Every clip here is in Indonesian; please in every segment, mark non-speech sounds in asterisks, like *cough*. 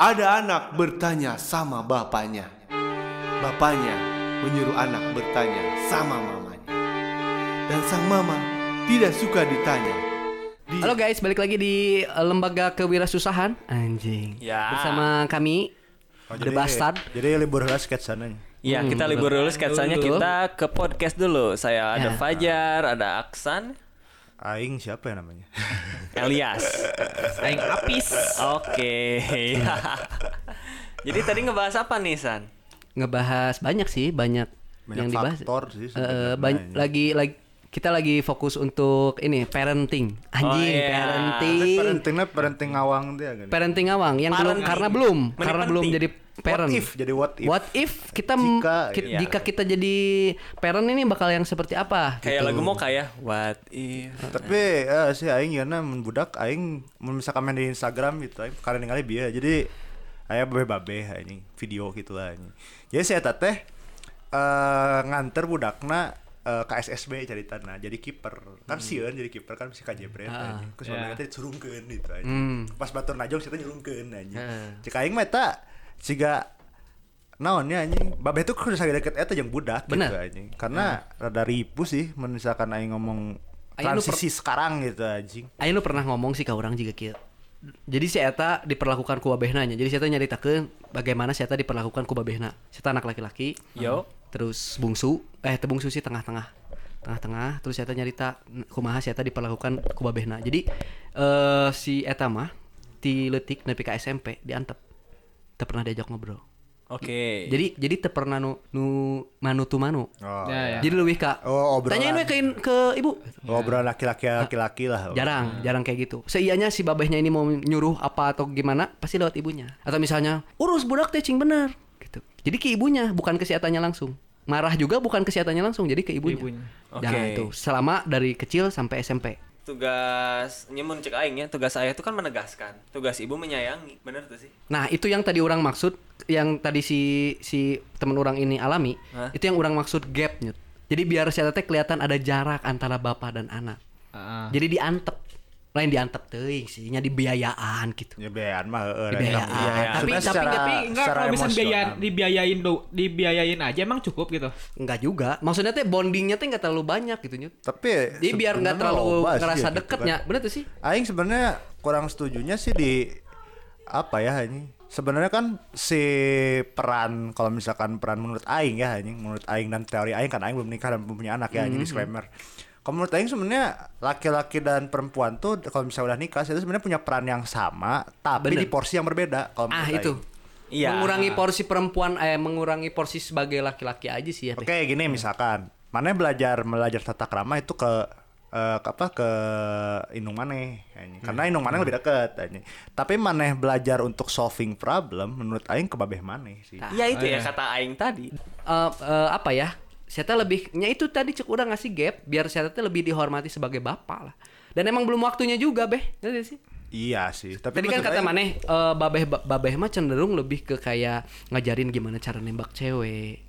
Ada anak bertanya sama bapaknya. Bapaknya menyuruh anak bertanya sama mamanya. Dan sang mama tidak suka ditanya. Di- Halo guys, balik lagi di eh, Lembaga Kewirausahaan Anjing Ya. Bersama kami Oh, The Bastard Jadi libur lah sketsananya. Ya, kita Hmm, libur dulu sketsanya Dulu. kita ke podcast dulu. Saya ada Ya. Fajar, ada Aksan, Aing siapa ya namanya? *laughs* Elias. Aing apis. Oke. *laughs* Jadi tadi ngebahas apa nih, San? Ngebahas banyak sih, banyak, Banyak yang dibahas faktor sih Eh, sebenarnya. bany- lagi, lagi kita lagi fokus untuk ini parenting Anjing, Oh, iya. parenting Parentingnya parenting ngawang dia kan. Parenting awang yang belum Parenting. karena belum Mending karena belum penting. jadi parent. What if jadi what if? What if kita Jika, ki- iya. jika kita jadi parent ini bakal yang seperti apa? Kayak gitu. lagu mau kayak What if Tapi eh, si aing ya mun budak aing mun misalkan main di Instagram gitu aing karena ningali bieu. Jadi aya babe-babe anjing video gitu lah anjing. Jadi saya teh eh nganter budakna eh, ke SSB ceritana jadi kiper kan sieun jadi kiper kan si kajebret anjing terus ya. yeah. teh curungkeun gitu anjing Hmm. pas batur najong saya nyurungkeun anjing Heeh. cek aing mah eta siga naonnya anjing babe tuh kudu sagede deket eta jeung budak Bener. gitu anjing karena rada ribu sih misalkan aing ngomong Aing lu transisi sekarang gitu anjing Ayo lu pernah ngomong sih ke orang juga kieu. Jadi si eta diperlakukan ku babehna nya. Jadi si eta nyaritakeun bagaimana si eta diperlakukan ku babehna. Si eta anak laki-laki. Yo. Terus bungsu, eh teu bungsu sih tengah-tengah. Tengah-tengah terus si eta nyarita kumaha si eta diperlakukan ku babehna. Jadi eh si eta mah ti leutik nepi ka SMP diantep. Teu pernah diajak ngobrol. Oke. Jadi jadi teu pernah nu nu manu tu manu. oh Ya, ya. Jadi lebih ka Oh, obrolan. Tanyain we ke, ke ibu. ngobrol laki-laki laki-laki lah Jarang, jarang kayak gitu. Seianya si babehnya ini mau nyuruh apa atau gimana, pasti lewat ibunya. Atau misalnya, urus budak teh cing bener gitu. Jadi ke ibunya, bukan ke si etanya langsung. Marah juga bukan ke si etanya langsung, jadi ke ibunya. Ibunya. Oke. Nah, itu selama dari kecil sampai SMP. Tugas nyemun cek aing ya, tugas saya itu kan menegaskan. Tugas ibu menyayangi. Bener tuh sih? Nah, itu yang tadi orang maksud, yang tadi si si teman orang ini alami, Hah? itu yang orang maksud gap Nyut. Jadi biar si eta teh kelihatan ada jarak antara bapak dan anak. Ah. Jadi diantep. Lain diantep teuing sih, nya dibiayaan gitu. ya bean mah heeh Dibiayaan. Tapi Sebenarnya tapi secara- tapi enggak secara kalau bisa emosional. biaya, dibiayain do, dibiayain aja emang cukup gitu. Enggak juga. Maksudnya teh bondingnya teh enggak terlalu banyak gitu Nyut. tapi Jadi biar nggak sebenarnya terlalu ngerasa ya gitu deketnya. kan. Bener tuh sih? Aing sebenarnya kurang setujunya sih di apa ya ini sebenarnya kan si peran kalau misalkan peran menurut Aing ya anjing menurut Aing dan teori Aing kan Aing belum nikah dan belum punya anak ya Hmm. anjing disclaimer kalau menurut Aing sebenarnya laki-laki dan perempuan tuh kalau misalnya udah nikah itu sebenarnya punya peran yang sama tapi Bener. di porsi yang berbeda kalau Ah itu. Aing. Iya. Mengurangi porsi perempuan eh mengurangi porsi sebagai laki-laki aja sih ya. Oke gini misalkan mana belajar belajar tata krama itu ke eh, ke apa ke indung maneh anjing. karena indung maneh lebih deket anjing. tapi maneh belajar untuk solving problem menurut aing ke babeh maneh sih Iya itu ya kata aing tadi. Eh, eh, apa ya? Saya lebih nya itu tadi cek udah ngasih gap biar saya lebih dihormati sebagai bapak lah. Dan emang belum waktunya juga, Beh. Ngerti sih? iya sih tapi Tadi kan kata maneh eh, babeh babeh mah cenderung lebih ke kayak ngajarin gimana cara nembak cewek.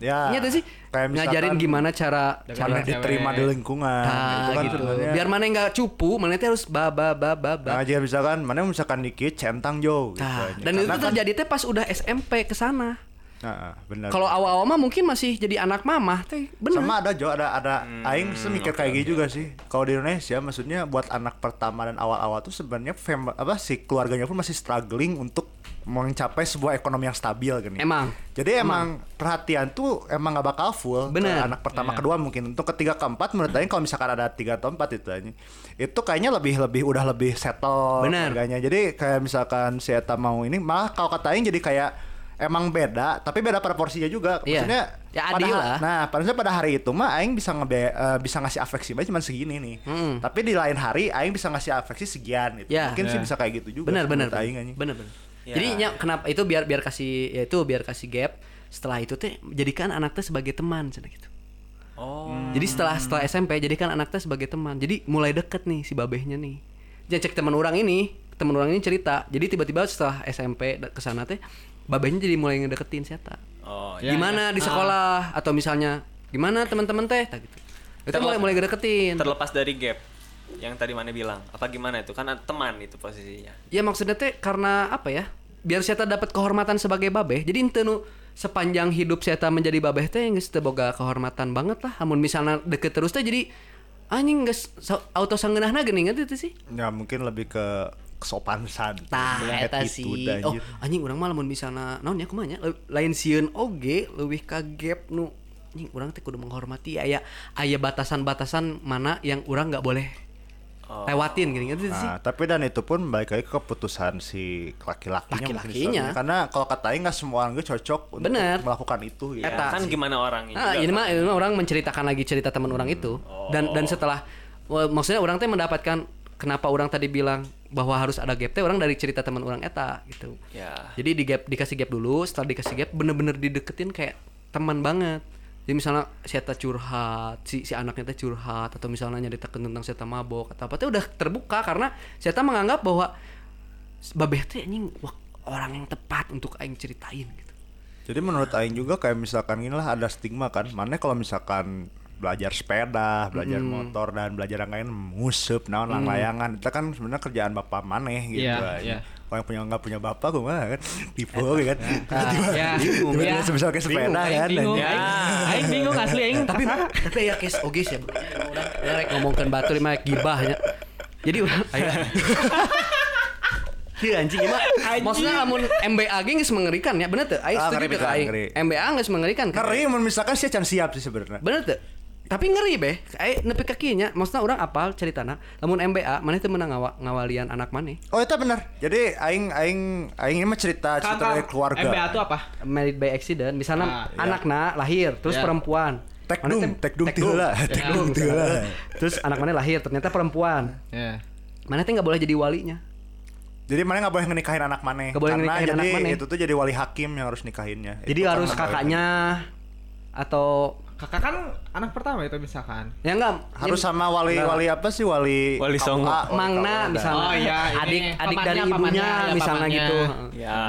ya Iya tuh sih. kayak Ngajarin gimana cara cara diterima di lingkungan Nah, itu kan gitu. sebenarnya Biar mana nggak cupu, mana harus ba ba ba ba ba. Nah, aja misalkan mana misalkan dikit centang jo gitu Nah, dan itu kan- terjadi teh pas udah SMP ke sana. Nah, benar Kalau awal-awal mah mungkin masih jadi anak mama teh. Bener. sama ada Jo ada ada Hmm, aing sih mikir kayak gitu juga sih kalau di Indonesia maksudnya buat anak pertama dan awal-awal tuh sebenarnya apa sih keluarganya pun masih struggling untuk mencapai sebuah ekonomi yang stabil gini Emang. jadi emang, perhatian tuh emang gak bakal full ke Bener. anak pertama Iya. kedua mungkin untuk ketiga keempat menurut aing kalau misalkan ada tiga atau empat itu aja itu kayaknya lebih lebih udah lebih settle Bener. keluarganya jadi kayak misalkan si Eta mau ini malah kalau kata aing jadi kayak emang beda tapi beda pada porsinya juga Iya. maksudnya Ya, pada adil lah. Nah, padahal pada hari itu mah aing bisa ngebe eh, bisa ngasih afeksi aja cuma segini nih. Hmm. Tapi di lain hari aing bisa ngasih afeksi sekian gitu. Ya. Mungkin sih Ya. bisa kayak gitu juga. bener bener aing anjing. bener bener Ya. jadi nya kenapa itu biar biar kasih ya itu biar kasih gap setelah itu teh jadikan anak teh sebagai teman cina gitu Oh. jadi setelah setelah SMP jadikan anak teh sebagai teman jadi mulai deket nih si babehnya nih jadi cek teman orang ini teman orang ini cerita jadi tiba-tiba setelah SMP da- ke sana teh babehnya jadi mulai ngedeketin siapa Oh. Ya, gimana ya. di sekolah atau misalnya gimana teman-teman teh tak gitu itu Terlepas- mulai mulai ngedeketin Terlepas dari gap yang tadi mana bilang, apa gimana itu? Kan ada teman itu posisinya. Ya maksudnya teh karena apa ya? biar saya dapat kehormatan sebagai babeh. Jadi ente nu sepanjang hidup saya menjadi babeh teh geus teu boga kehormatan banget lah. Amun misalnya deket terus teh jadi anjing geus so- auto sangeunahna geuning itu sih. Ya mungkin lebih ke kesopan santun. Tah eta sih. Oh, anjing urang mah lamun misalna naon ya kumaha nya le- lain sieun oge leuwih ka gap nu anjing urang teh kudu menghormati aya aya batasan-batasan mana yang urang nggak boleh lewatin gini gitu sih. Nah, tapi dan itu pun balik lagi ke keputusan si laki-lakinya. mungkin Laki-lakinya. misalnya. Karena kalau kata Aing nggak semua orang gue cocok untuk Bener. melakukan itu. Gitu. Ya, Eta kan sih. gimana orangnya Ah, juga ini kan. mah ini mah orang menceritakan lagi cerita teman orang itu. Dan dan setelah wah, maksudnya orang teh mendapatkan kenapa orang tadi bilang bahwa harus ada gap teh orang dari cerita teman orang eta gitu. Ya. Jadi di gap dikasih gap dulu, setelah dikasih gap bener-bener dideketin kayak teman banget. Jadi misalnya si eta curhat, si si anaknya teh curhat atau misalnya nyeritakan tentang si eta mabok atau apa teh udah terbuka karena si eta menganggap bahwa babeh teh anjing orang yang tepat untuk aing ceritain gitu. Jadi menurut Aing juga kayak misalkan inilah ada stigma kan. Mana kalau misalkan belajar sepeda, belajar motor dan belajar yang lain ngusup, naon lang layangan itu kan sebenarnya kerjaan bapak maneh gitu. Aja. iya. Kalau yang punya nggak punya bapak gue mah kan tipe kan. *laughs* Tiba-tiba ya. tiba-tiba Ya. sebesar kayak sepeda kan. bingung, anjing. aing, bingung asli aing *laughs* tapi tapi ya case oge sih ya ya, rek ngomongkan batu lima gibahnya. Jadi udah. *laughs* Iya anjing mah. Maksudnya lamun MBA ge geus mengerikan ya, bener teu? Aing Ah, setuju aing. MBA geus mengerikan. kan? Ngeri mun misalkan sih can siap sih sebenarnya. Bener teu? Tapi ngeri beh, aing nepi ka kieu nya, maksudnya urang apal ceritana, lamun MBA maneh teu meunang ngawa, ngawalian anak maneh. Oh itu benar. Jadi aing aing aing ini mah cerita cerita dari keluarga. MBA itu apa? Married by accident, misalnya Ah, iya. anakna lahir, terus Ya. perempuan. Tek dung, teh- tek dung tek Ya, dung tiheula. Terus anak mana lahir ternyata perempuan. Ya. Mana teh nggak boleh jadi walinya. Jadi mana nggak boleh nikahin anak mana? Nggak boleh Karena nikahin jadi anak maneh. itu tuh jadi wali hakim yang harus nikahinnya. Jadi Itu harus kan kakaknya atau Kakak kan anak pertama itu misalkan. ya enggak harus sama wali Enggak. wali apa sih wali Wali Songo. wali Mangna misalnya Oh, iya, ini adik adik pamannya, dari pamannya, ibunya ya, misalnya pamannya. gitu. Ya.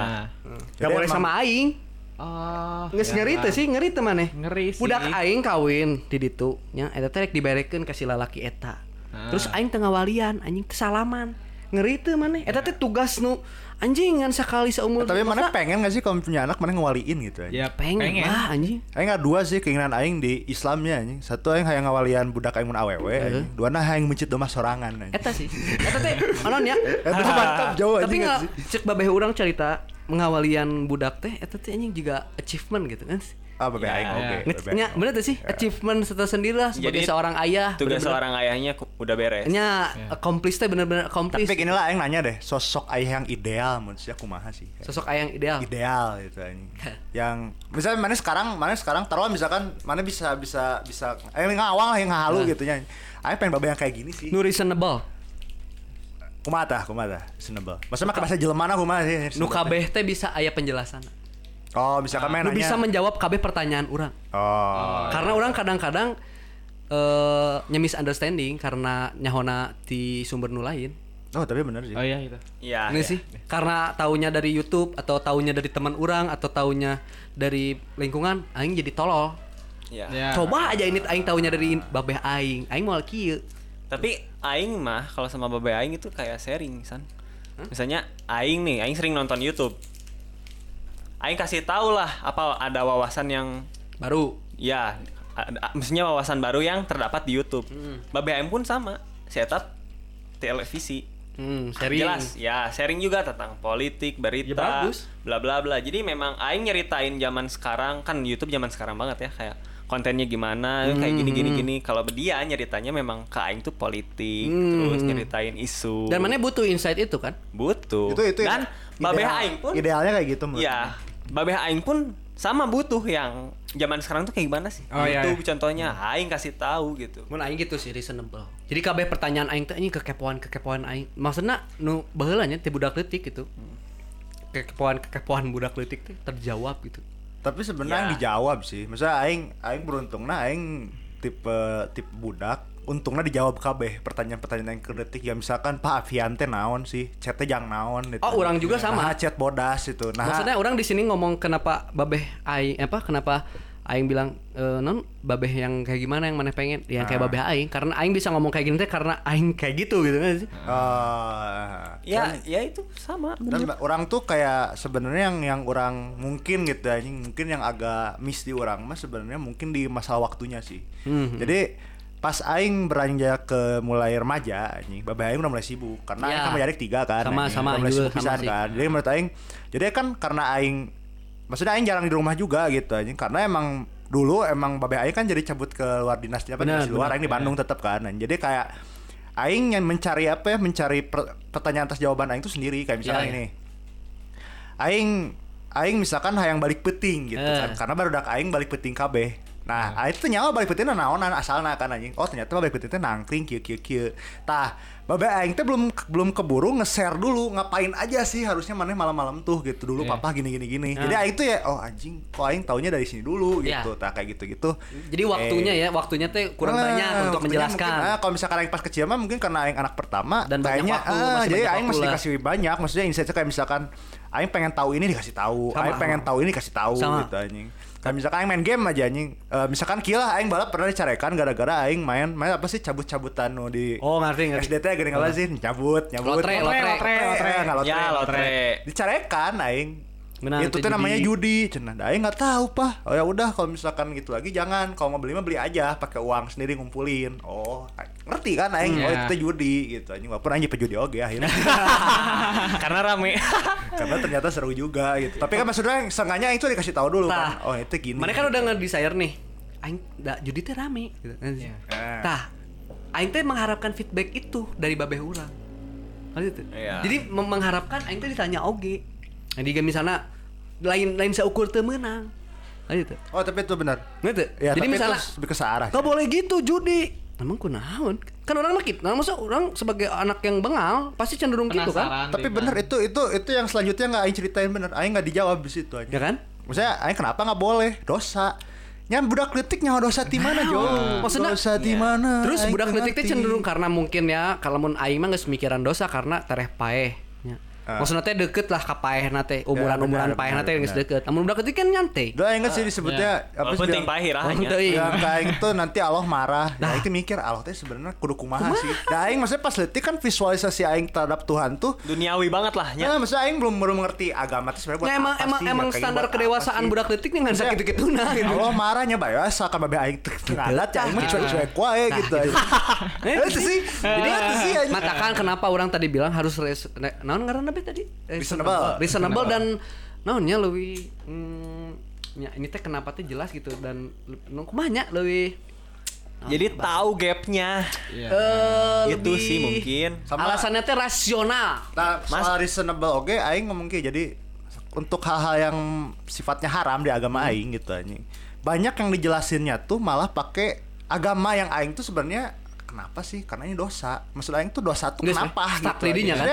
Gak Jadi boleh sama aing. Oh. Geus ya. ngeri teu sih, ngeri teu maneh. Ngeri sih. Budak aing kawin di ditu nya eta teh rek diberekeun ka si lalaki eta. Ah. Terus aing teu ngawalian, anjing teu salaman. Ngeri teu maneh. Eta teh tugas nu anjing ngan sakali seumur. Tapi mana pengen gak sih kalau punya anak mana ngewaliin gitu aja? Ya pengen, lah anjing. Aing nggak dua sih keinginan aing di Islamnya anjing. Satu aing hayang ngawalian budak aing mun awewe, anjing. Dua nah hayang mencit domah sorangan anjing. Eta sih. Eta teh anon ya. *laughs* Eta mantap jauh Tapi anjing. nggak sih. cek babeh urang cerita mengawalian budak teh eta teh anjing juga achievement gitu kan. Ah, bebe Ya, aing ya. oke. Bebe nya, bener tuh sih achievement setersendiri lah sebagai Jadi, seorang ayah. Tugas bener-bener. seorang ayahnya udah beres. Nya accomplish teh bener-bener accomplish. Tapi inilah aing nanya deh, sosok ayah yang ideal menurut saya kumaha sih? Sosok ayah yang ideal. ideal gitu anjing. *laughs* yang misalnya mana sekarang mana sekarang taruh misalkan mana bisa bisa bisa eh ngawang lah yang ngahalu gitu nya Aing pengen babe yang kayak gini sih. Nu reasonable. Kumaha tah? Reasonable. Maksudnya mah bahasa Jelemana kumaha sih? Nu reasonable kabeh teh bisa aya penjelasan. Oh, misalkan main Nu nanya. bisa menjawab kabeh pertanyaan orang. Oh. Karena orang kadang-kadang eh nya misunderstanding karena nyahona di sumber nu lain. Oh, tapi bener sih. Oh iya itu. Iya. ini iya. sih karena taunya dari YouTube atau taunya dari teman orang atau taunya dari lingkungan aing jadi tolol Iya. Ya. coba aja ini aing taunya dari babeh aing aing mau kieu Tapi aing mah kalau sama babe aing itu kayak sharing, San. Misalnya aing nih, aing sering nonton YouTube. Aing kasih tahu lah apa ada wawasan yang baru ya ada, maksudnya wawasan baru yang terdapat di YouTube. Babe aing pun sama, setup televisi. hmm, sharing Jelas, ya sharing juga tentang politik, Ya, berita, bagus. bla bla bla. Jadi memang aing nyeritain zaman sekarang kan YouTube zaman sekarang banget ya kayak kontennya gimana, kayak gini gini gini. Kalau dia nyeritanya memang ke aing tuh politik, Hmm. terus nyeritain isu. dan mana butuh insight itu kan butuh. Itu itu Dan babeh aing pun idealnya kayak gitu ya, babeh aing pun sama butuh yang zaman sekarang tuh kayak gimana sih? Oh, iya, YouTube iya. contohnya aing kasih tahu gitu. mun aing gitu sih reasonable jadi kabeh pertanyaan aing teh ini kekepoan kekepoan aing maksudnya nu baheula nya teh budak leutik gitu kekepoan kekepoan budak leutik teh terjawab gitu Tapi sebenarnya Ya. dijawab sih. Maksudnya aing aing beruntungna aing tipe tipe budak untungnya dijawab kabeh pertanyaan-pertanyaan yang kedetik ya misalkan Pak Avian teh naon sih chat teh jang naon gitu. Oh, orang juga sama. Nah, chat bodas itu. Nah, maksudnya orang di sini ngomong kenapa babeh aing apa kenapa aing bilang e, non babeh yang kayak gimana yang mana pengen yang kayak babeh aing karena aing bisa ngomong kayak gini teh karena aing kayak gitu gitu kan sih Eh, Ya, ya itu sama. dan ba- orang tuh kayak sebenarnya yang yang orang mungkin gitu anjing mungkin yang agak miss di orang mah sebenarnya mungkin di masalah waktunya sih Mhm. jadi pas aing beranjak ke mulai remaja anjing babeh aing udah mulai sibuk karena Ya. aing sama adik tiga kan Sama- anjing. sama udah aing mulai juga, sibuk pisan kan jadi menurut aing jadi kan karena aing maksudnya aing jarang di rumah juga gitu anjing karena emang dulu emang babeh aing kan jadi cabut ke luar dinasnya apa dinas luar aing di Bandung tetap kan anjing. jadi kayak aing yang mencari apa ya mencari per- pertanyaan atas jawaban aing itu sendiri kayak misalnya Ya, ya. ini aing aing misalkan hayang balik peting gitu Eh. kan karena baru dak aing balik peting kabeh nah aing tuh nyawa balik peting naonan asalna kan anjing? Oh ternyata balik peting teh nangkring kieu kieu kieu. Tah babe aing teh belum belum keburu nge-share dulu ngapain aja sih harusnya maneh malam-malam tuh gitu. Dulu Iya. papa gini gini. Gini Ah. jadi aing tuh ya oh anjing kok aing taunya dari sini dulu Ya. gitu. Tah kayak gitu-gitu. Jadi waktunya ya waktunya teh kurang Nah, banyak untuk menjelaskan. mungkin, ah, kalau misalkan aing pas kecil mah mungkin karena aing anak pertama Dan banyak kayaknya waktu, ah, masih jadi aing lah. dikasih banyak maksudnya insight kayak misalkan aing pengen tahu ini dikasih tahu aing pengen tahu ini dikasih tahu gitu anjing Kayak misalkan aing main game aja anjing. Eh, misalkan kira aing balap pernah dicarekan gara-gara aing main main apa sih cabut-cabutan nu di oh ngerti ngerti. SDT gini apa sih? Nyabut nyabut. Lotre, lotre, lotre, lotre. Eh, nggak lotre, Ya, lotre. dicarekan aing Benar, itu itu tuh namanya judi. judi cenah aing nggak tahu pak oh ya udah kalau misalkan gitu lagi jangan kalau mau beli mah beli aja pakai uang sendiri ngumpulin oh ngerti kan aing oh Iya. itu teh judi gitu anjing walaupun anjing pejudi oge akhirnya *laughs* Karena rame. *laughs* karena ternyata seru juga gitu tapi kan maksudnya sengaja tuh dikasih tahu dulu Tah. kan oh itu gini Mana kan udah nge-desire nih. Aing da, judi teh rame gitu. Eh. Tah. Aing teh mengharapkan feedback itu dari babeh urang. Gitu. Iya. Jadi mengharapkan aing teh ditanya oge. Nah, di misalnya lain lain seukur teu meunang. Kan gitu. oh tapi itu benar Gitu. ya Jadi tapi misalnya itu lebih ke searah Gak boleh gitu judi. Emang kunaon? Kan orang makit. Nah, masa orang sebagai anak yang bengal pasti cenderung gitu kan? Penasaran, tapi bener itu itu itu yang selanjutnya nggak aing ceritain bener aing nggak dijawab di situ aja Ya kan? Maksudnya aing kenapa nggak boleh? Dosa. Nyam budak letik nyawa dosa di mana, Jo? Maksudnya- dosa di mana? Terus budak ngerti. cenderung karena mungkin ya kalau mun aing mah geus mikiran dosa karena tereh paeh. Ah. Maksudnya teh deket lah ka paehna teh, umuran-umuran benar, paehna teh benar, geus benar. deket. Amun budak detik kan nyantai. Udah inget sih disebutnya apa Walaupun sih? ting pahir ah, Oh, hanya. teuing. Yang kayak itu nanti Allah marah. Nah, Nah. itu mikir Allah teh sebenarnya kudu kumaha, sih. Nah, aing maksudnya pas letik kan visualisasi aing terhadap Tuhan tuh Duniawi banget lah nya. Nah, maksudnya aing belum belum mengerti agama itu sebenarnya buat Ya emang apa emang sih, emang ya, standar apa kedewasaan budak detik nih Maksudnya, sakit gitu nah gitu. Allah marahnya bae asa kan babe aing ngadat ya aing mah Gitu. cuek-cuek wae Nah, gitu. gitu. Eh, Itu sih. Jadi itu sih. Matakan kenapa orang tadi bilang harus naon ngaranna be tadi? Reasonable. Reasonable dan naonnya leuwih hmm, ya, ini teh kenapa teh jelas gitu dan nu kumanya leuwih Jadi tahu gapnya. Iya. eh Itu lebih- sih mungkin. Sama- alasannya teh rasional. Nah, Mas- reasonable oke aing ngomong kayak jadi untuk hal-hal yang sifatnya haram di agama Hmm. aing gitu anjing. Banyak yang dijelasinnya tuh malah pakai agama yang aing tuh sebenarnya kenapa sih? Karena ini dosa. Maksud aing tuh dosa tuh sih, kenapa stuck gitu. lidinya kan?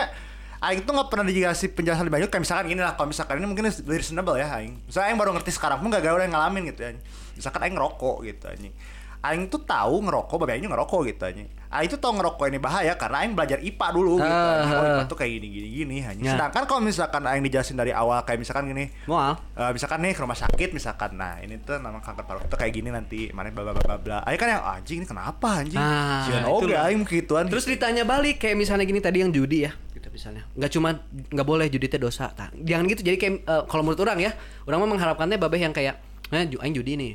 Aing tuh nggak pernah dikasih penjelasan lebih banyak kayak misalkan gini lah kalau misalkan ini mungkin reasonable ya aing. Misalnya aing baru ngerti sekarang pun gak gawe yang ngalamin gitu ya. Misalkan aing ngerokok gitu anjing. Aing tuh tahu ngerokok, babe aing ngerokok gitu anjing. Aing tuh tahu ngerokok ini bahaya karena aing belajar IPA dulu gitu. Ah, anjing. Oh, ah. IPA tuh kayak gini gini gini anjing. Ya. Sedangkan kalau misalkan aing dijelasin dari awal kayak misalkan gini, Moal. Eh, misalkan nih ke rumah sakit misalkan nah ini tuh nama kanker paru itu kayak gini nanti mana bla bla bla bla aing kan yang anjing ini kenapa anjing Ah, Jangan oke itulah. aing gituan Terus ditanya balik kayak misalnya gini tadi yang judi ya, misalnya. Nggak cuma nggak boleh judi teh dosa. Tah, jangan gitu. Jadi kayak eh, kalau menurut orang ya, orang mah mengharapkannya babeh yang kayak ju- aing judi nih.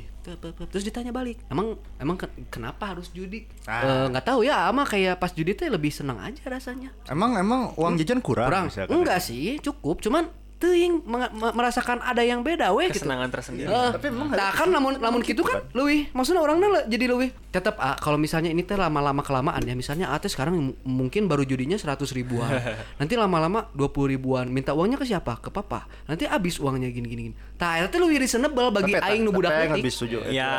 Terus ditanya balik, emang emang ke- kenapa harus judi? Ah. Eh, nggak tahu ya, ama kayak pas judi teh lebih senang aja rasanya. emang emang uang jajan kurang, Kurang. Enggak sih, cukup. Cuman teuing merasakan ada yang beda we gitu. Kesenangan tersendiri. Eh, Tapi emang nah kan lamun lamun gitu kan kan? leuwih maksudnya orangnya jadi leuwih tetap ah kalau misalnya ini teh lama-lama kelamaan ya. Misalnya ah teh sekarang mungkin baru judinya 100 ribuan. *laughs* Nanti lama-lama 20 ribuan. Minta uangnya ke siapa? Ke papa. Nanti habis uangnya gini gini gini tah eta teh leuwih reasonable bagi Tapi- aing nu tapi budak leutik. lebih setuju Ya,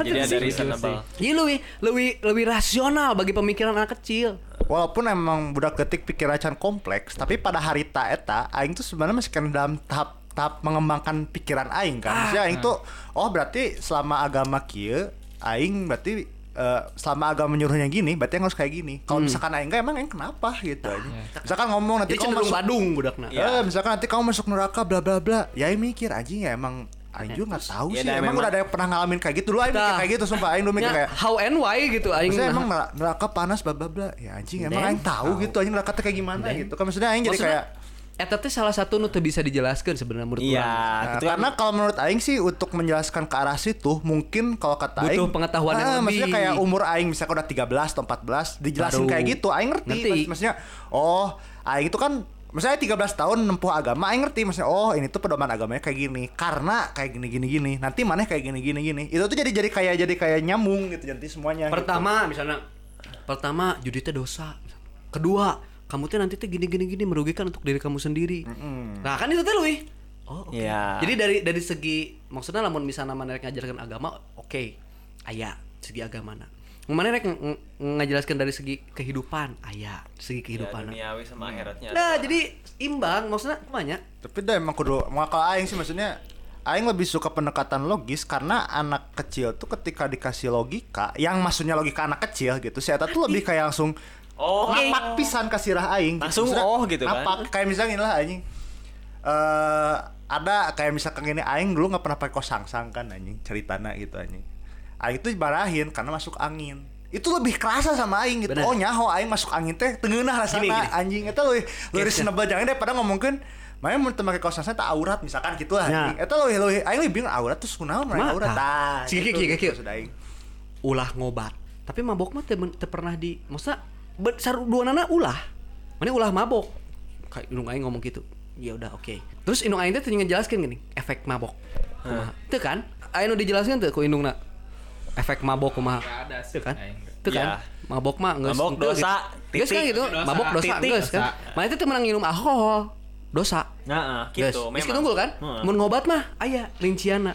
jadi ada reasonable. Jadi lebih lebih lebih rasional bagi pemikiran anak kecil. Walaupun emang budak ketik pikiran can kompleks tapi pada hari ta eta aing tuh sebenarnya masih kan dalam tahap tahap mengembangkan pikiran aing kan. Maksudnya aing tuh oh berarti selama agama kieu aing berarti eh, selama agama menyuruhnya gini berarti harus kayak gini. Kalau misalkan aing enggak emang aing kenapa gitu aja. Misalkan ngomong nanti kamu masuk badung budakna. Iya. Eh, misalkan nanti kamu masuk neraka bla bla bla. Ya aing mikir anjing ya emang Aing juga nggak tahu Ya, sih. dan Emang udah ada yang pernah ngalamin kayak gitu. Dulu Aing mikir Tah. kayak gitu, sumpah. Aing dulu mikir Ya, kayak how and why gitu aing Maksudnya nah. emang neraka, panas bla bla bla. Ya anjing emang aing tahu gitu anjing neraka kayak gimana gitu. Kan maksudnya aing jadi Maksudnya, kayak Eta teh salah satu nu bisa dijelaskan sebenarnya menurut Iya, urang. Nah, gitu kan. karena kalau menurut Aing sih untuk menjelaskan ke arah situ mungkin kalau kata Butuh Aing pengetahuan yang ah, Maksudnya lebih. kayak umur Aing misalnya udah 13 atau 14 dijelasin Baru. kayak gitu Aing ngerti, Ngerti. Maksud- Maksudnya oh Aing itu kan Misalnya 13 tahun nempuh agama, Aing ngerti maksudnya oh ini tuh pedoman agamanya kayak gini karena kayak gini gini gini. Nanti mana kayak gini gini gini. Itu tuh jadi jadi kayak jadi kayak nyambung gitu nanti semuanya. gitu. Pertama misalnya pertama judi teh dosa. Kedua, kamu teh nanti teh gini gini gini merugikan untuk diri kamu sendiri. Nah, kan itu teh lui. Oh, oke. Iya. Jadi dari dari segi maksudnya lamun misalnya mana rek ngajarkan agama, oke. Aya segi agama na. Mana rek ng- ng- ngajelaskan dari segi kehidupan, aya segi Ya, kehidupan. duniawi sama akhiratnya. Nah, jadi imbang maksudnya kumanya. Tapi dah emang kudu mau kalau aing sih maksudnya aing lebih suka pendekatan logis karena anak kecil tuh ketika dikasih logika yang maksudnya logika anak kecil gitu si eta tuh lebih kayak langsung Oh, ngapak pisan kasih rah aing Langsung Maksudnya, oh gitu kan. ngapak. kayak misalnya inilah anjing eh ada kayak misalkan gini aing dulu nggak pernah pakai kos sangsang kan anjing ceritana gitu anjing aing tuh dimarahin karena masuk angin itu lebih kerasa sama aing gitu Bener. oh nyaho aing masuk angin teh tengeunah rasana Gini, gini. anjing itu lebih lebih Yes, reasonable jangan deh pada ngomongin Makanya mau pakai kaos sangsang tak aurat misalkan gitu lah. Nah. Eta lebih lebih aing lebih bingung aurat tuh kunaon mereka aurat. tah? Kiki, Kiki. maksud aing. ulah ngobat tapi mabok mah teu teu pernah di maksudnya ber- saru dua nana ulah mana ulah mabok kayak indung aing ngomong gitu ya udah oke terus indung aing teh teu ngejelaskeun gini efek mabok kumaha teu kan aing nu dijelaskeun teu ku indungna efek mabok Nggak ada sih, kan aing. teu kan Iya. mabok mah geus Mabok dosa, gitu. geus kan gitu mabok dosa geus kan mana teh teu menang nginum alkohol dosa Nah, Geus. gitu. Geus kitu unggul kan Heeh. mun ngobat mah aya rincianna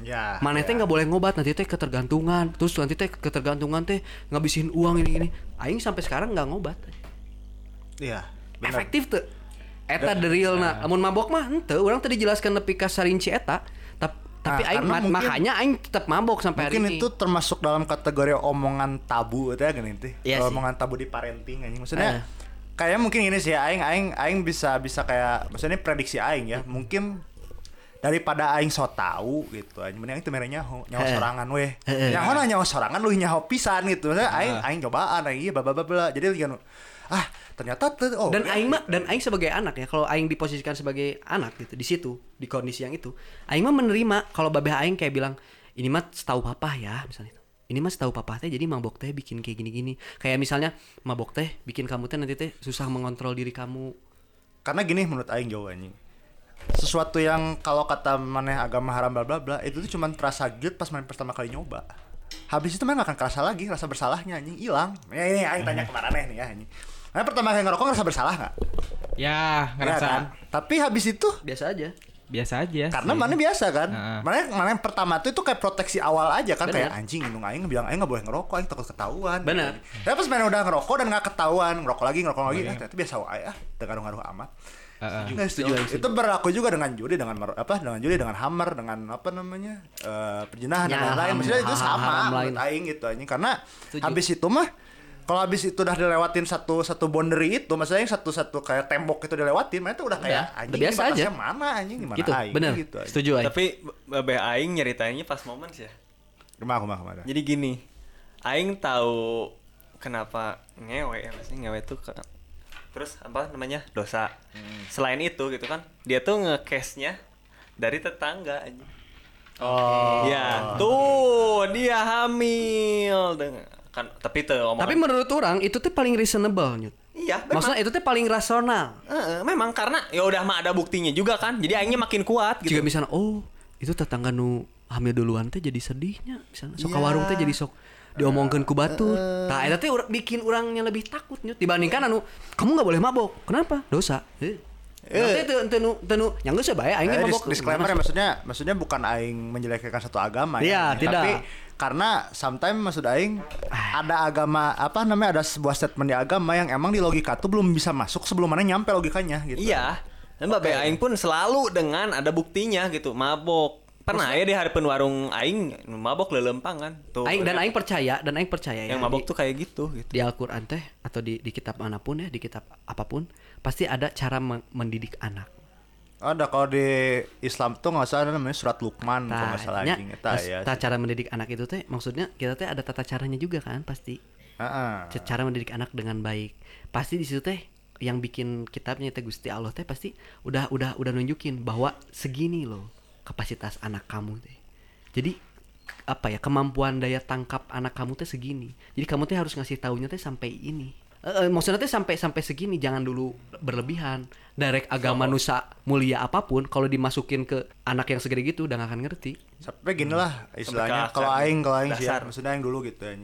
Ya. Maneh teh ya. nggak boleh ngobat nanti teh ketergantungan terus nanti teh ketergantungan teh ngabisin uang ini ini aing sampai sekarang nggak ngobat Iya. bener. efektif tuh eta the real na lamun mabok mah henteu urang tadi jelaskan nepi ka sarinci eta tapi Ah, aing ma- mungkin- makanya aing tetap mabok sampai hari Mungkin ini itu termasuk dalam kategori omongan tabu itu ya gini teh. Iya sih. omongan tabu di parenting anjing. Maksudnya kayak mungkin ini sih aing aing aing bisa bisa kayak maksudnya ini prediksi aing ya. Mungkin daripada aing so tahu gitu anjing mending aing teu mere nyaho nyaho sorangan weh. Nyaho na nyaho sorangan lu nyaho pisan gitu. Maksudnya aing aing cobaan aing iya bla bla bla bla. Jadi kan ah ternyata tuh oh dan iya. aing mah dan aing sebagai anak ya kalau aing diposisikan sebagai anak gitu di situ di kondisi yang itu aing mah menerima kalau babeh aing kayak bilang ini mah setahu papa ya misalnya itu ini mah setahu papa teh jadi mabok teh bikin kayak gini-gini kayak misalnya mabok teh bikin kamu teh nanti teh susah mengontrol diri kamu karena gini menurut aing jauh anjing sesuatu yang kalau kata maneh agama haram bla bla bla itu tuh cuman terasa guilt pas main pertama kali nyoba habis itu mah gak akan kerasa lagi rasa bersalahnya anjing hilang ya ini aing tanya ke mana nih ya anjing Nah, pertama kali ngerokok ngerasa bersalah nggak? Ya, Ya ngerasa kan? Tapi habis itu biasa aja biasa aja. karena sih. mana biasa kan? Heeh. Mana mana yang pertama tuh itu kayak proteksi awal aja kan Bener. kayak anjing indung aing bilang aing nggak boleh ngerokok aing takut ketahuan. Bener. Tapi pas mana udah ngerokok dan nggak ketahuan, ngerokok lagi ngerokok lagi, ah, ternyata biasa wae ah, teu ngaruh-ngaruh amat. Heeh. Nggak setuju. Itu berlaku juga dengan judi, dengan apa, dengan judi, dengan hammer, dengan apa namanya, eh perjinahan dan Ya, lain-lain. Maksudnya itu sama menurut lain. aing gitu anjing. Karena Setuju. habis itu mah, kalau habis itu udah dilewatin satu satu boundary itu, maksudnya yang satu satu kayak tembok itu dilewatin, mana itu udah kayak Udah, anjing udah biasa aja. mana anjing gimana gitu aing bener gitu. anjing. setuju aing Tapi babeh aing nyeritainnya pas momen sih ya. Kumaha kumaha kumaha. Jadi gini, aing tahu kenapa ngewe ya maksudnya ngewe tuh ke- terus apa namanya dosa. Selain itu gitu kan, dia tuh nge-case-nya dari tetangga aja. Oh. Ya, tuh dia hamil dengan kan tapi tuh omongan. tapi menurut orang itu tuh paling reasonable nyut iya, memang. maksudnya itu tuh paling rasional Heeh, memang karena ya udah mah ada buktinya juga kan. Jadi aingnya makin kuat gitu. juga misalnya oh itu tetangga nu hamil duluan teh jadi sedihnya misalnya sok Iya. warung teh jadi sok diomongkeun ku batur nah eta teh ura- bikin orangnya lebih takut nyut dibandingkan anu kamu nggak boleh mabok. Kenapa? Dosa. Eh. Nanti teu teu nu teu nu yang geus bae aing Eh, mabok. disclaimer ya maksudnya maksudnya bukan aing menjelekkan satu agama Iya, ya, tidak. tapi karena sometimes maksud aing ada agama apa namanya ada sebuah statement di agama yang emang di logika tuh belum bisa masuk sebelum mana nyampe logikanya gitu. Iya. Dan Mbak Aing pun selalu dengan ada buktinya gitu, mabok. Pernah ya di hari warung aing mabok lelempang kan. Tuh. aing dan aing percaya dan aing percaya ya yang mabok di- tuh kayak gitu gitu. di Al-Qur'an teh atau di di kitab mana pun ya di kitab apa pun pasti ada cara men- mendidik anak Ada kalau di Islam tuh nggak salah ada namanya surat Luqman kalau nggak salah tas- ya. ta- cara mendidik anak itu teh maksudnya kita teh ada tata caranya juga kan pasti Heeh. C- cara mendidik anak dengan baik pasti di situ teh yang bikin kitabnya teh Gusti Allah teh pasti udah udah udah nunjukin bahwa segini loh kapasitas anak kamu teh. Jadi apa ya kemampuan daya tangkap anak kamu teh segini. Jadi kamu teh harus ngasih taunya teh sampai ini. Eh, maksudnya teh sampai sampai segini jangan dulu berlebihan. Direct agama nusa mulia apa pun kalau dimasukin ke anak yang segede gitu udah gak akan ngerti. Sampai gini lah istilahnya Sampai ke kalau aing kalau aing sih ya, maksudnya aing dulu gitu ya.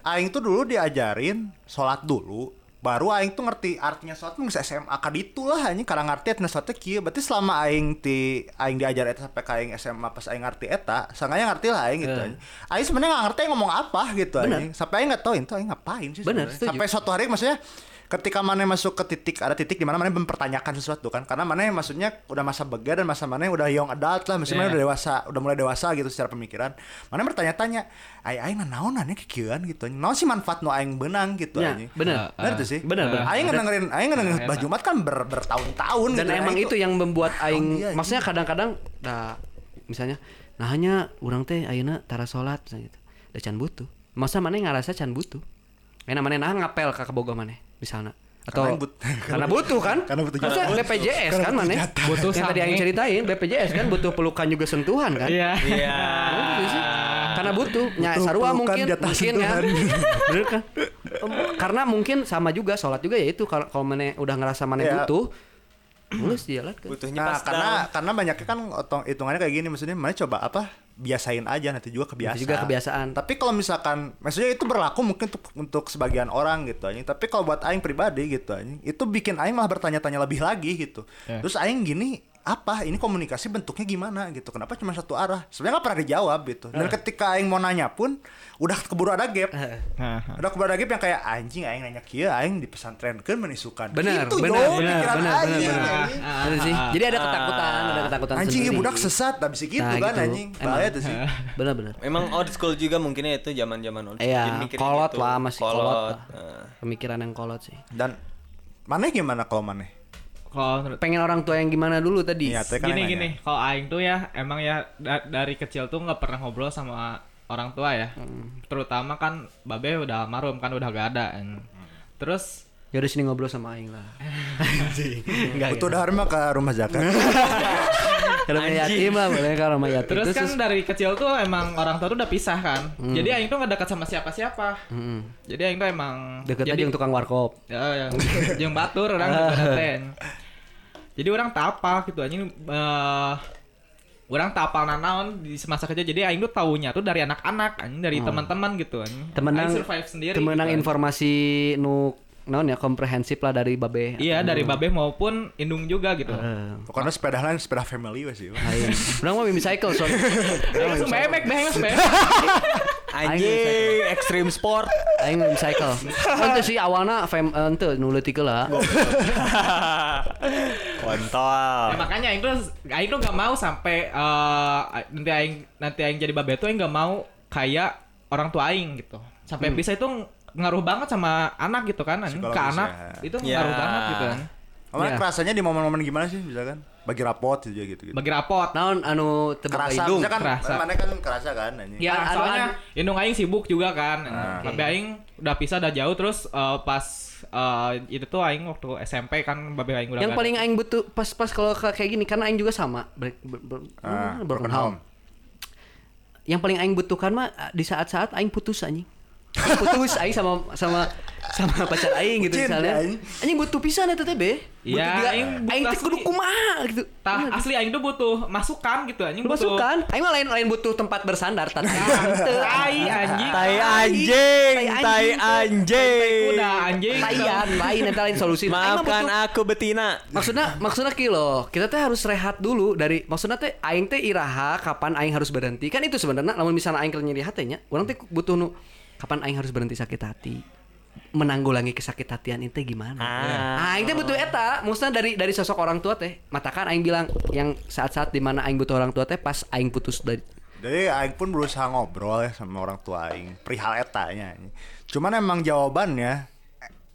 Aing tuh dulu diajarin sholat dulu baru aing tuh ngerti artinya tuh geus SMA ka ditu lah anjing karena ngerti artinya teh kieu. Berarti selama aing ti aing diajar eta sampai ka aing SMA pas aing ngerti eta sanganya ngerti lah aing gitu anjing. Aing sebenarnya nggak ngerti aing ngomong apa gitu anjing. Sampai aing nggak tahu itu aing ngapain sih Bener, sampai suatu hari maksudnya ketika mana masuk ke titik ada titik di mana mana mempertanyakan sesuatu kan. Karena mana maksudnya udah masa bega dan masa mana udah young adult lah maksudnya Iya. udah dewasa udah mulai dewasa gitu secara pemikiran. Mana bertanya-tanya ay aing naonan ya kekieuan gitu. Naon sih manfaat nu aing benang gitu ya anjing. bener. Bener tuh sih. Bener, bener. Aing dengerin aing dengerin Nah, Bah Jumat kan ber, bertahun-tahun dan gitu. emang itu yang membuat aing maksudnya kadang-kadang nah misalnya nah hanya orang teh ayeuna tara salat misalnya gitu. Da can butuh. Masa mana ngarasa can butuh? Enak mana nah ngapel ka boga mana misalnya atau Karena but- *laughs* karena butuh kan Karena butuh jatah. BPJS Karena kan butuh mana. Butuh yang tadi sange. ceritain BPJS kan butuh pelukan juga sentuhan kan Iya. Iya. Sih. Karena butuh, nya Butuh sarua mungkin jatah mungkin ya. sentuhan. *laughs* Bener kan? Karena mungkin sama juga sholat juga ya itu kalau mana udah ngerasa mana Iya. butuh, mulus jalan kan. Butuhnya Nah, pas karena down. karena banyaknya kan otong hitungannya kayak gini maksudnya mana coba apa biasain aja nanti juga kebiasaan. Nanti juga kebiasaan. Tapi kalau misalkan maksudnya itu berlaku mungkin untuk untuk sebagian orang gitu anjing. Tapi kalau buat aing pribadi gitu anjing, itu bikin aing malah bertanya-tanya lebih lagi gitu. Ya. Terus aing gini, apa ini komunikasi bentuknya gimana gitu kenapa cuma satu arah sebenarnya nggak pernah dijawab gitu dan ketika aing mau nanya pun udah keburu ada gap Nah, udah keburu ada gap yang kayak anjing aing nanya kia aing di pesantren kan menisukan Benar, gitu benar, yo, benar, benar, aing, benar, benar. anjing. Bener sih. Jadi ada ketakutan, ada ketakutan anjing ya sendiri. budak sesat tapi segitu Nah, kan gitu. anjing Emang. bahaya tuh sih Bener bener. Memang old school juga mungkinnya itu zaman-zaman old school. Iya, mikirnya kolot gitu. lah masih kolot. lah. Nah. Pemikiran yang kolot sih. dan mana gimana kalau mana kalau Pengen orang tua yang gimana dulu tadi? Teh kan gini gini, kalau aing tuh ya emang ya da- dari kecil tuh nggak pernah ngobrol sama orang tua ya. Terutama kan babe udah almarhum kan udah gak ada. kan. Terus Ya udah sini ngobrol sama aing lah. Enggak. butuh dharma ke rumah zakat *laughs* Kalau rumah yatim lah, boleh kan rumah yatim. terus kan dari kecil tuh emang orang tua tuh udah pisah kan. Jadi aing tuh gak dekat sama siapa-siapa. Mm-mm. Jadi aing tuh emang Deket jadi, aja yang tukang warkop. Ya, yang yang batur orang *laughs* teh. Jadi orang tak apa gitu anjing eh orang tak apa nanaon di semasa kecil jadi aing tuh taunya tuh dari anak-anak anjing dari teman-teman gitu anjing. Temenang Aing survive sendiri. Temenang gitu, informasi nu naon ya komprehensif lah dari babe. Iya dari babe maupun indung juga gitu. Eh, pokoknya sepeda lain sepeda family wes sih. *laughs* Urang mah mimi cycle son. Langsung memek beh langsung memek. Anjing, extreme sport. Aing mimi cycle. Oh, itu sih awalnya fam eh, ente nu leutik lah. *laughs* Kontol. Ya, makanya aing tuh aing tuh gak mau sampai eh, nanti aing nanti aing jadi babe tuh aing gak mau kayak orang tua aing gitu. Sampai pisah itu ngaruh banget sama anak gitu kan anjing. ke Psikologis anak ya. itu Ya. ngaruh banget gitu kan. Mana Iya. kerasanya di momen-momen gimana sih misalkan bagi rapot gitu gitu gitu Bagi rapot. Naon anu tebak kerasa hidung. misalkan kerasa. mana kan kerasa kan anjing Ya, Anu- anu- soalnya indung aing sibuk juga kan. Ah. Babe aing udah pisah udah jauh terus eh, pas eh, itu tuh aing waktu SMP kan babe aing udah Yang paling aing butuh pas-pas kalau ka- kayak gini karena aing juga sama. Ber, ber, ber, Ah, broken broken home. home. Yang paling aing butuhkan mah ah, di saat-saat aing putus anjing. Aing putus aing sama sama sama pacar aing gitu Bucin, misalnya. anjing. Anjing butuh pisan eta teh be. Butuh Iya, aing butuh aing teh kudu kumaha gitu. Tah, asli aing tuh butuh masukan gitu anjing butuh. masuk kan? Aing mah lain lain butuh tempat bersandar tadi. Tai anjing. Tai anjing, tai tai anjing. Udah anjing. Lain, lain nanti lain solusi. Aing Maafkan aku betina. maksudnya maksudnya kilo kita teh harus rehat dulu dari maksudnya teh aing teh iraha kapan aing harus berhenti kan itu sebenarnya namun misalnya aing keur nyeri hatenya orang teh butuh nu kapan aing harus berhenti sakit hati? Menanggulangi kesakit hatian itu gimana? Ah. aing teh butuh eta. Maksudnya dari dari sosok orang tua teh. Matakan aing bilang yang saat-saat di mana aing butuh orang tua teh pas aing putus dari Jadi aing pun berusaha ngobrol ya sama orang tua aing. Perihal etanya. Cuman emang jawabannya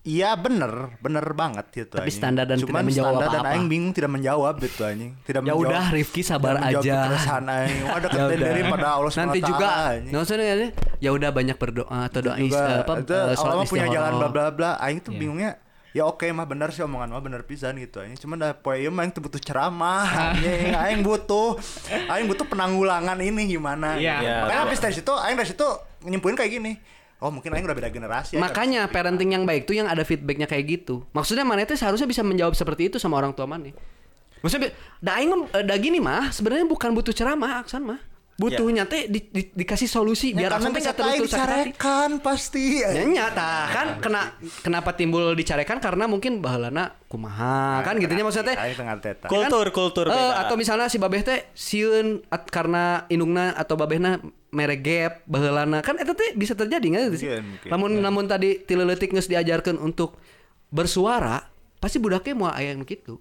Iya bener, bener banget gitu Tapi anjing. standar dan Cuman tidak menjawab standar dan apa-apa. aing bingung tidak menjawab gitu anjing. Tidak Ya menjawab. udah, Rifki sabar tidak menjawab aja. keresahan aing. Wah *laughs* Ya deketin udah. diri pada Allah SWT Nanti juga nggak usah nih, ya udah banyak berdoa atau doa is, apa itu eh, Allah punya jalan bla bla bla aing tuh Iya. bingungnya ya oke mah benar sih omongan mah benar pisan gitu aing cuman dah poe ieu mah aing tuh butuh ceramah anjing aing butuh aing butuh penanggulangan ini gimana Iya. gitu. Iya. makanya habis dari situ aing dari situ nyimpulin kayak gini oh mungkin aing udah beda generasi. Makanya parenting yang baik tuh yang ada feedbacknya kayak gitu. Maksudnya mana itu seharusnya bisa menjawab seperti itu sama orang tua mana. Maksudnya, da aing eh, da gini mah sebenarnya bukan butuh ceramah aksan mah. Butuhnya teh di, di- dikasih solusi Ya, biar teh bisa terus dicarekan pasti Ya nyata kan kena kenapa timbul dicarekan karena mungkin baheulana kumaha kan gitunya maksudnya teh Kultur, kultur Eh, beda. atau misalnya si babeh teh sieun at- karena indungna atau babehna mere gap baheulana kan eta teh bisa terjadi nggak sih? Mungkin, mungkin. Namun namun tadi ti leutik geus diajarkeun untuk bersuara, pasti budaknya mau aya nu kitu.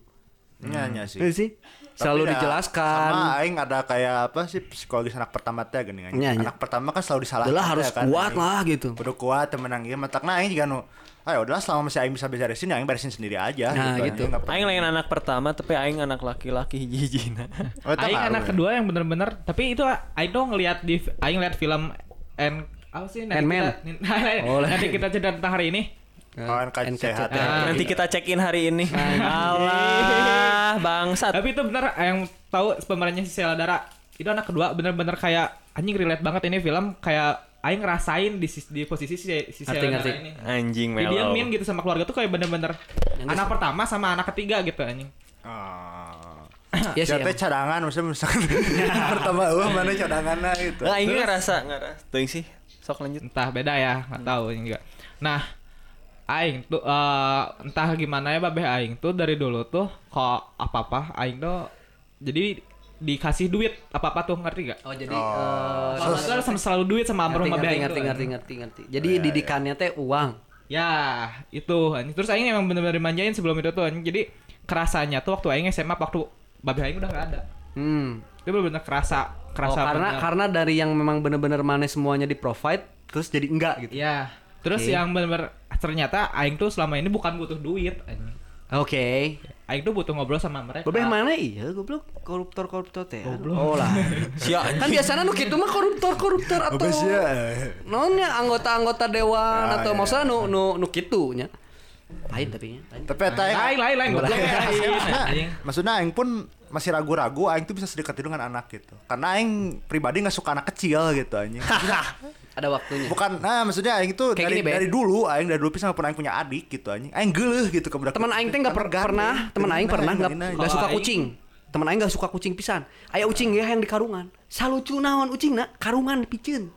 Nya nya sih Iya sih. Selalu dah, dijelaskan. sama aing ada kayak apa sih psikologis anak pertama teh gini nya. anak pertama kan selalu disalahkan Adalah harus ya kan, kuat lah gitu. Kudu kuat temenang ieu matakna aing juga nu ayo udah selama masih aing bisa beresin ya aing beresin sendiri aja Nah, gitu, gitu. Aing lain anak pertama tapi aing anak laki-laki *laughs* hiji-hijina. Oh, Aing anak ya. kedua yang bener-bener tapi itu Aing tuh ngeliat di Aing lihat film and apa sih nanti Ant-Man. kita *laughs* Oh, nanti kita cerita tentang hari ini Oh, NKCT. sehat Ah. ya. Nanti kita check in hari ini. Allah, bangsat. tapi itu bener yang tahu pemerannya si Sheila Dara itu anak kedua bener-bener kayak anjing relate banget ini film kayak Aing ngerasain di, di posisi si, si Ngerti, ngerti. Ini Anjing melo. didiemin gitu sama keluarga tuh kayak bener-bener anak pertama sama anak ketiga gitu anjing Oh. Ya sih. Ya cadangan maksudnya misalkan *laughs* pertama eueuh mana cadanganna gitu. Nah, ini ngerasa ngerasa. Tuh sih. Sok lanjut. entah beda ya nggak tahu juga nah aing tuh eh, entah gimana ya babeh aing tuh dari dulu tuh kok apa apa aing tuh jadi dikasih duit apa apa tuh ngerti gak? Oh jadi Oh. eh, Kalau nggak salah sama selalu duit sama ngerti, almarhum babeh ngerti, ngerti, ngerti, ngerti, ngerti. Jadi didikannya teh uang. Ya itu. Terus aing emang bener-bener dimanjain sebelum itu tuh anjing. Jadi kerasanya tuh waktu aing SMA waktu babeh aing udah gak ada. Hmm. Itu bener-bener kerasa Oh, kerasa karena bener. karena dari yang memang bener-bener mana semuanya di provide terus jadi enggak gitu. Ya. Terus Oke. yang bener-bener ternyata aing tuh selama ini bukan butuh duit anjing. Oke. Aing tuh butuh ngobrol sama mereka. Babeh mana iya goblok koruptor-koruptor teh. Goblok. Oh lah. *laughs* Sia kan biasanya nu kitu mah koruptor-koruptor atau sia. Nonnya anggota-anggota dewan Ah, atau iya. maksudnya nu nu nu kitu nya. Lain tapi nya. Tapi eta aing- lain lain lain goblok ya, aing pun masih ragu-ragu aing tuh bisa sedekat itu dengan anak gitu. Karena aing pribadi nggak suka anak kecil gitu anjing. *laughs* Ada waktunya. Bukan, nah maksudnya aing tuh Kayak dari, gini, dari dulu aing dari dulu pisah pun aing punya adik gitu anjing. Aing geuleuh gitu ke. Teman aing teh enggak Karena pernah teman aing Nah, pernah enggak suka kucing. Teman aing enggak suka kucing pisan. Aya ucing ya yang di karungan. Salucu naon ucingna karungan dipikeun.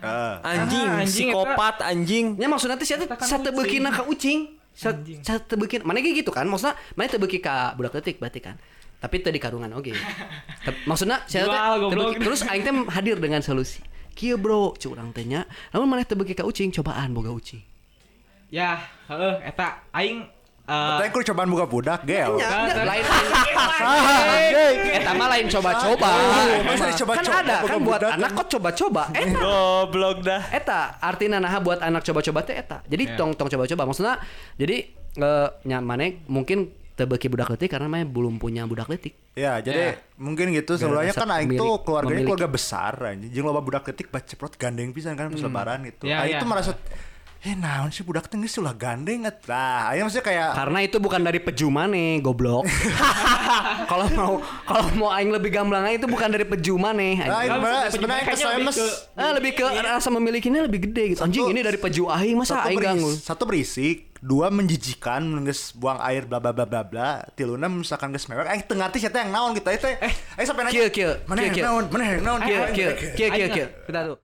Ah. Anjing, Ah, anjing, psikopat anjing. Nya maksudnya teh sia teh Kita kan satebeukina kucing. ka ucing. Sa- Anjing. Satebeukina. Mana kayak gitu kan? Maksudnya mana tebeuki ka budak leutik berarti kan. Tapi teu di karungan oge. Tep- Maksudnya goblok. tebeuki- terus aing teh hadir dengan solusi. Kieu bro, curang teh nya. Namun mana tebeuki ka ucing cobaan boga ucing. Ya, heeh eta aing eh, Tapi aku cobaan buka budak gel. Lain. Eta mah lain coba-coba. Oh, masa dicoba-coba kan ada kan buat anak kok coba-coba. Eta Goblok dah. eta artinya nah buat anak coba-coba teh eta. Jadi Ya. tong tong coba-coba maksudnya jadi eh nyamane mungkin tebeki budak letik karena mah belum punya budak letik. Ya, jadi mungkin gitu sebelumnya rasa kan aing tuh keluarganya memiliki. keluarga besar anjing. Jeung loba budak ketik baca ceprot gandeng pisan kan pas lebaran gitu. Ya, aing ya. tuh merasa eh naon sih budak teh geus ulah gandeng. Nah, aing maksudnya kayak Karena itu bukan dari peju maneh, goblok. *laughs* Kalau mau kalau mau aing lebih gamblang itu bukan dari peju maneh. Nah, sebenarnya lebih mas ke- Ah, lebih ke rasa memilikinya lebih gede gitu. Anjing ini dari peju aing masa satu aing ganggu. satu berisik, dua menjijikan, geus buang air bla bla bla bla bla. Tiluna misalkan geus mewek, aing teu ngarti siapa yang naon gitu. Aing teh, aing sampai nanya. Kieu kieu. Mana yang kieu. naon? Mana yang naon? Kieu Aing- kieu aing- kieu kieu Aing kieu. Kita tuh.